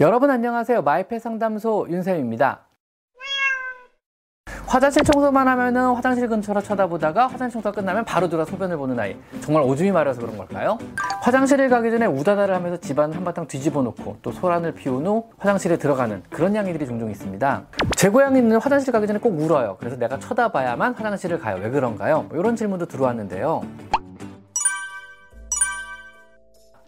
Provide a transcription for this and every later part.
여러분 안녕하세요. 마이펫 상담소 윤쌤입니다. 화장실 청소만 하면은 화장실 근처로 쳐다보다가 화장실 청소가 끝나면 바로 들어 소변을 보는 아이. 정말 오줌이 마려서 그런 걸까요? 화장실을 가기 전에 우다다를 하면서 집안을 한바탕 뒤집어 놓고 또 소란을 피운 후 화장실에 들어가는 그런 양이들이 종종 있습니다. 제 고양이는 화장실 가기 전에 꼭 울어요. 그래서 내가 쳐다봐야만 화장실을 가요. 왜 그런가요? 뭐 이런 질문도 들어왔는데요.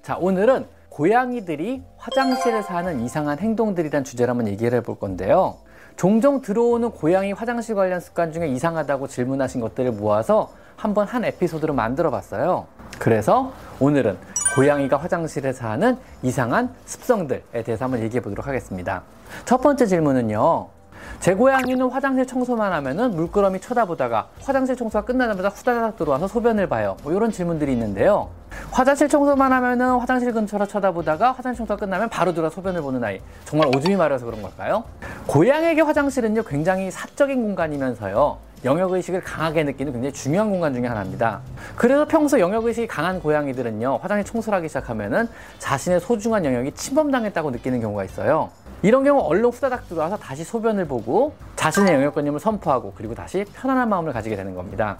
자, 오늘은 고양이들이 화장실에서 하는 이상한 행동들이란 주제를 한번 얘기를 해볼 건데요. 종종 들어오는 고양이 화장실 관련 습관 중에 이상하다고 질문하신 것들을 모아서 한번 한 에피소드로 만들어 봤어요. 그래서 오늘은 고양이가 화장실에서 하는 이상한 습성들에 대해서 한번 얘기해 보도록 하겠습니다. 첫 번째 질문은요. 제 고양이는 화장실 청소만 하면은 물끄러미 쳐다보다가 화장실 청소가 끝나자마자 후다닥 들어와서 소변을 봐요. 뭐 이런 질문들이 있는데요. 화장실 청소만 하면은 화장실 근처로 쳐다보다가 화장실 청소가 끝나면 바로 들어 소변을 보는 아이. 정말 오줌이 마려서 그런 걸까요? 고양이에게 화장실은요 굉장히 사적인 공간이면서요. 영역의식을 강하게 느끼는 굉장히 중요한 공간 중에 하나입니다. 그래서 평소 영역의식이 강한 고양이들은요, 화장실 청소를 하기 시작하면은 자신의 소중한 영역이 침범당했다고 느끼는 경우가 있어요. 이런 경우 얼른 후다닥 들어와서 다시 소변을 보고 자신의 영역권임을 선포하고 그리고 다시 편안한 마음을 가지게 되는 겁니다.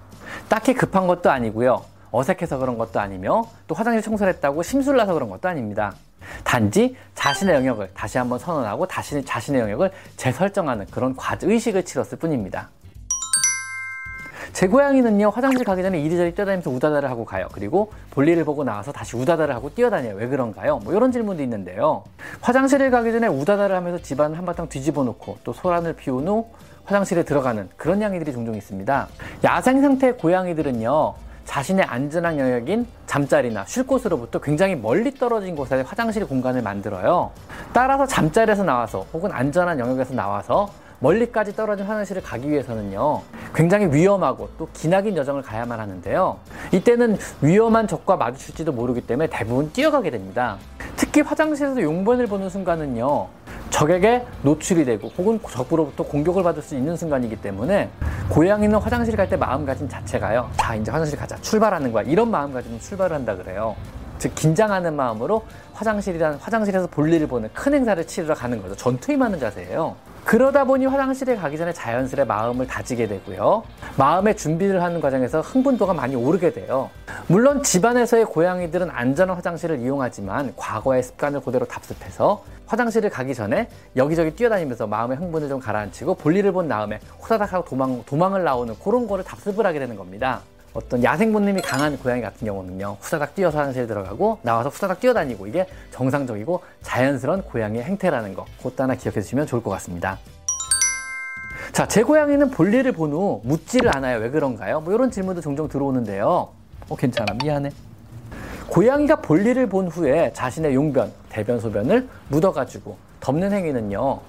딱히 급한 것도 아니고요. 어색해서 그런 것도 아니며 또 화장실 청소를 했다고 심술 나서 그런 것도 아닙니다. 단지 자신의 영역을 다시 한번 선언하고 다시 자신의 영역을 재설정하는 그런 의식을 치렀을 뿐입니다. 제 고양이는요 화장실 가기 전에 이리저리 뛰어다니면서 우다다를 하고 가요. 그리고 볼일을 보고 나와서 다시 우다다를 하고 뛰어다녀요. 왜 그런가요? 뭐 이런 질문도 있는데요. 화장실을 가기 전에 우다다를 하면서 집안을 한바탕 뒤집어 놓고 또 소란을 피운 후 화장실에 들어가는 그런 양이들이 종종 있습니다. 야생 상태의 고양이들은요 자신의 안전한 영역인 잠자리나 쉴 곳으로부터 굉장히 멀리 떨어진 곳에 화장실 공간을 만들어요. 따라서 잠자리에서 나와서 혹은 안전한 영역에서 나와서 멀리까지 떨어진 화장실을 가기 위해서는요 굉장히 위험하고 또 기나긴 여정을 가야만 하는데요. 이때는 위험한 적과 마주칠지도 모르기 때문에 대부분 뛰어가게 됩니다. 특히 화장실에서 용변을 보는 순간은요 적에게 노출이 되고 혹은 적으로부터 공격을 받을 수 있는 순간이기 때문에 고양이는 화장실 갈 때 마음가짐 자체가요 자 이제 화장실 가자. 출발하는 거야. 이런 마음가짐으로 출발을 한다 그래요. 즉 긴장하는 마음으로 화장실이란 화장실에서 볼일을 보는 큰 행사를 치르러 가는 거죠. 전투 임하는 자세예요 그러다 보니 화장실에 가기 전에 자연스레 마음을 다지게 되고요. 마음의 준비를 하는 과정에서 흥분도가 많이 오르게 돼요. 물론 집안에서의 고양이들은 안전한 화장실을 이용하지만 과거의 습관을 그대로 답습해서 화장실을 가기 전에 여기저기 뛰어다니면서 마음의 흥분을 좀 가라앉히고 볼일을 본 다음에 호다닥 하고 도망, 도망을 나오는 그런 거를 답습을 하게 되는 겁니다. 어떤 야생 본능이 강한 고양이 같은 경우는요 후다닥 뛰어서 화장실 들어가고 나와서 후다닥 뛰어다니고 이게 정상적이고 자연스러운 고양이의 행태라는 거 그것도 하나 기억해 주시면 좋을 것 같습니다 자, 제 고양이는 볼일을 본 후 묻지를 않아요. 왜 그런가요? 뭐 이런 질문도 종종 들어오는데요. 어, 괜찮아. 미안해. 고양이가 볼일을 본 후에 자신의 용변, 대변, 소변을 묻어가지고 덮는 행위는요.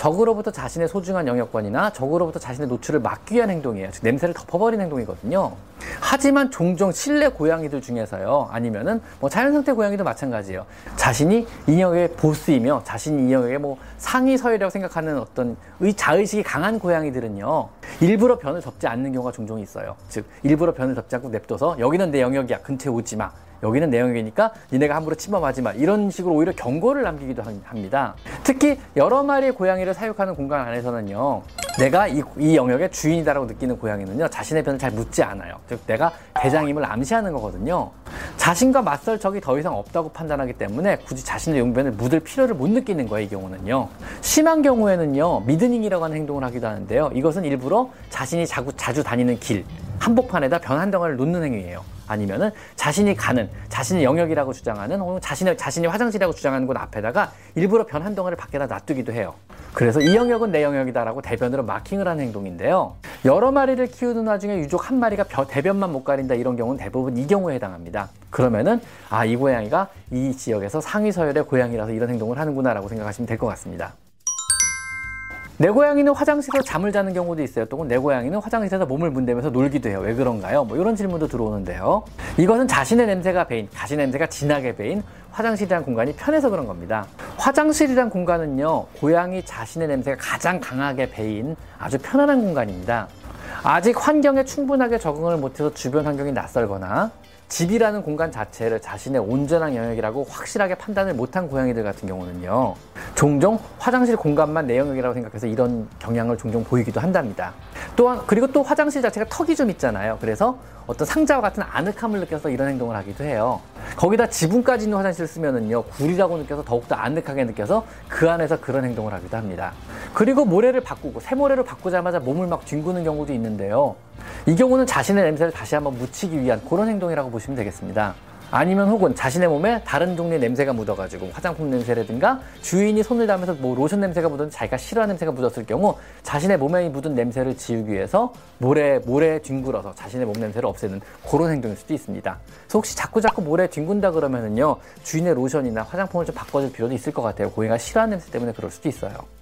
적으로부터 자신의 소중한 영역권이나 적으로부터 자신의 노출을 막기 위한 행동이에요. 즉 냄새를 덮어버리는 행동이거든요. 하지만 종종 실내 고양이들 중에서요. 아니면은 뭐 자연 상태 고양이도 마찬가지예요. 자신이 인형의 보스이며 자신이 인형의 뭐 상위 서열이라고 생각하는 어떤 의 자의식이 강한 고양이들은요. 일부러 변을 덮지 않는 경우가 종종 있어요. 즉 일부러 변을 덮지 않고 냅둬서 여기는 내 영역이야. 근처에 오지 마. 여기는 내 영역이니까 니네가 함부로 침범하지 마. 이런 식으로 오히려 경고를 남기기도 합니다. 특히 여러 마리의 고양이를 사육하는 공간 안에서는요. 내가 이, 이 영역의 주인이다라고 느끼는 고양이는요. 자신의 편을 잘 묻지 않아요. 즉 내가 대장임을 암시하는 거거든요. 자신과 맞설 적이 더 이상 없다고 판단하기 때문에 굳이 자신의 용변을 묻을 필요를 못 느끼는 거예요. 이 경우는요. 심한 경우에는요. 미드닝이라고 하는 행동을 하기도 하는데요. 이것은 일부러 자신이 자주, 자주 다니는 길, 한복판에다 변 한 덩어리를 놓는 행위예요. 아니면은 자신이 가는 자신의 영역이라고 주장하는 혹은 자신의 자신이 화장실이라고 주장하는 곳 앞에다가 일부러 변 한 덩어리를 밖에다 놔두기도 해요. 그래서 이 영역은 내 영역이다라고 대변으로 마킹을 하는 행동인데요. 여러 마리를 키우는 와중에 유족 한 마리가 대변만 못 가린다 이런 경우는 대부분 이 경우에 해당합니다. 그러면은 아 이 고양이가 이 지역에서 상위 서열의 고양이라서 이런 행동을 하는구나라고 생각하시면 될 것 같습니다. 내 고양이는 화장실에서 잠을 자는 경우도 있어요. 또는 내 고양이는 화장실에서 몸을 문대면서 놀기도 해요. 왜 그런가요? 뭐 이런 질문도 들어오는데요. 이것은 자신의 냄새가 배인, 자신의 냄새가 진하게 배인 화장실이란 공간이 편해서 그런 겁니다. 화장실이란 공간은요, 고양이 자신의 냄새가 가장 강하게 배인 아주 편안한 공간입니다. 아직 환경에 충분하게 적응을 못해서 주변 환경이 낯설거나 집이라는 공간 자체를 자신의 온전한 영역이라고 확실하게 판단을 못한 고양이들 같은 경우는요. 종종 화장실 공간만 내 영역이라고 생각해서 이런 경향을 종종 보이기도 한답니다. 또한 그리고 또 화장실 자체가 턱이 좀 있잖아요. 그래서 어떤 상자와 같은 아늑함을 느껴서 이런 행동을 하기도 해요. 거기다 지붕까지 있는 화장실을 쓰면은요 굴이라고 느껴서 더욱더 아늑하게 느껴서 그 안에서 그런 행동을 하기도 합니다. 그리고 모래를 바꾸고 새 모래를 바꾸자마자 몸을 막 뒹구는 경우도 있는데요. 이 경우는 자신의 냄새를 다시 한번 묻히기 위한 그런 행동이라고 보시면 되겠습니다. 아니면 혹은 자신의 몸에 다른 종류의 냄새가 묻어가지고 화장품 냄새라든가 주인이 손을 닿으면서 뭐 로션 냄새가 묻은 자기가 싫어하는 냄새가 묻었을 경우 자신의 몸에 묻은 냄새를 지우기 위해서 모래 모래에 뒹굴어서 자신의 몸 냄새를 없애는 그런 행동일 수도 있습니다. 그래서 혹시 자꾸 자꾸 모래에 뒹군다 그러면은요 주인의 로션이나 화장품을 좀 바꿔줄 필요도 있을 것 같아요. 고양이가 싫어하는 냄새 때문에 그럴 수도 있어요.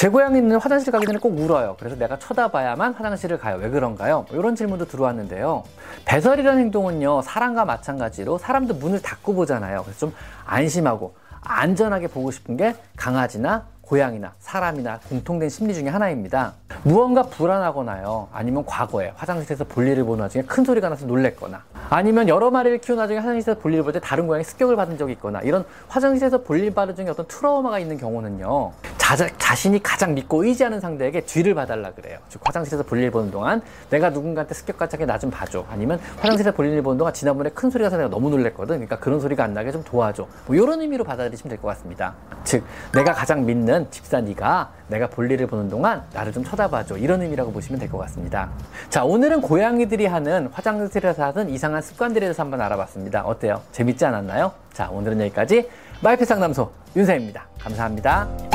제 고양이는 화장실 가기 전에 꼭 울어요. 그래서 내가 쳐다봐야만 화장실을 가요. 왜 그런가요? 이런 뭐 질문도 들어왔는데요. 배설이라는 행동은요, 사람과 마찬가지로 사람도 문을 닫고 보잖아요. 그래서 좀 안심하고 안전하게 보고 싶은 게 강아지나 고양이나 사람이나 공통된 심리 중에 하나입니다. 무언가 불안하거나요. 아니면 과거에 화장실에서 볼일을 보는 와중에 큰 소리가 나서 놀랬거나 아니면 여러 마리를 키우는 와중에 화장실에서 볼일을 볼 때 다른 고양이 습격을 받은 적이 있거나 이런 화장실에서 볼일 받은 중에 어떤 트라우마가 있는 경우는요. 자, 자신이 가장 믿고 의지하는 상대에게 뒤를 봐달라 그래요. 즉 화장실에서 볼일 보는 동안 내가 누군가한테 습격가차게 나 좀 봐줘. 아니면 화장실에서 볼일 보는 동안 지난번에 큰 소리가 나서 내가 너무 놀랬거든. 그러니까 그런 소리가 안 나게 좀 도와줘. 뭐 이런 의미로 받아들이시면 될 것 같습니다. 즉 내가 가장 믿는 집사 니가 내가 볼일을 보는 동안 나를 좀 쳐다봐줘. 이런 의미라고 보시면 될 것 같습니다. 자 오늘은 고양이들이 하는 화장실에서 하는 이상한 습관들에 대해서 한번 알아봤습니다. 어때요? 재밌지 않았나요? 자 오늘은 여기까지 마이페 상담소 윤사입니다. 감사합니다.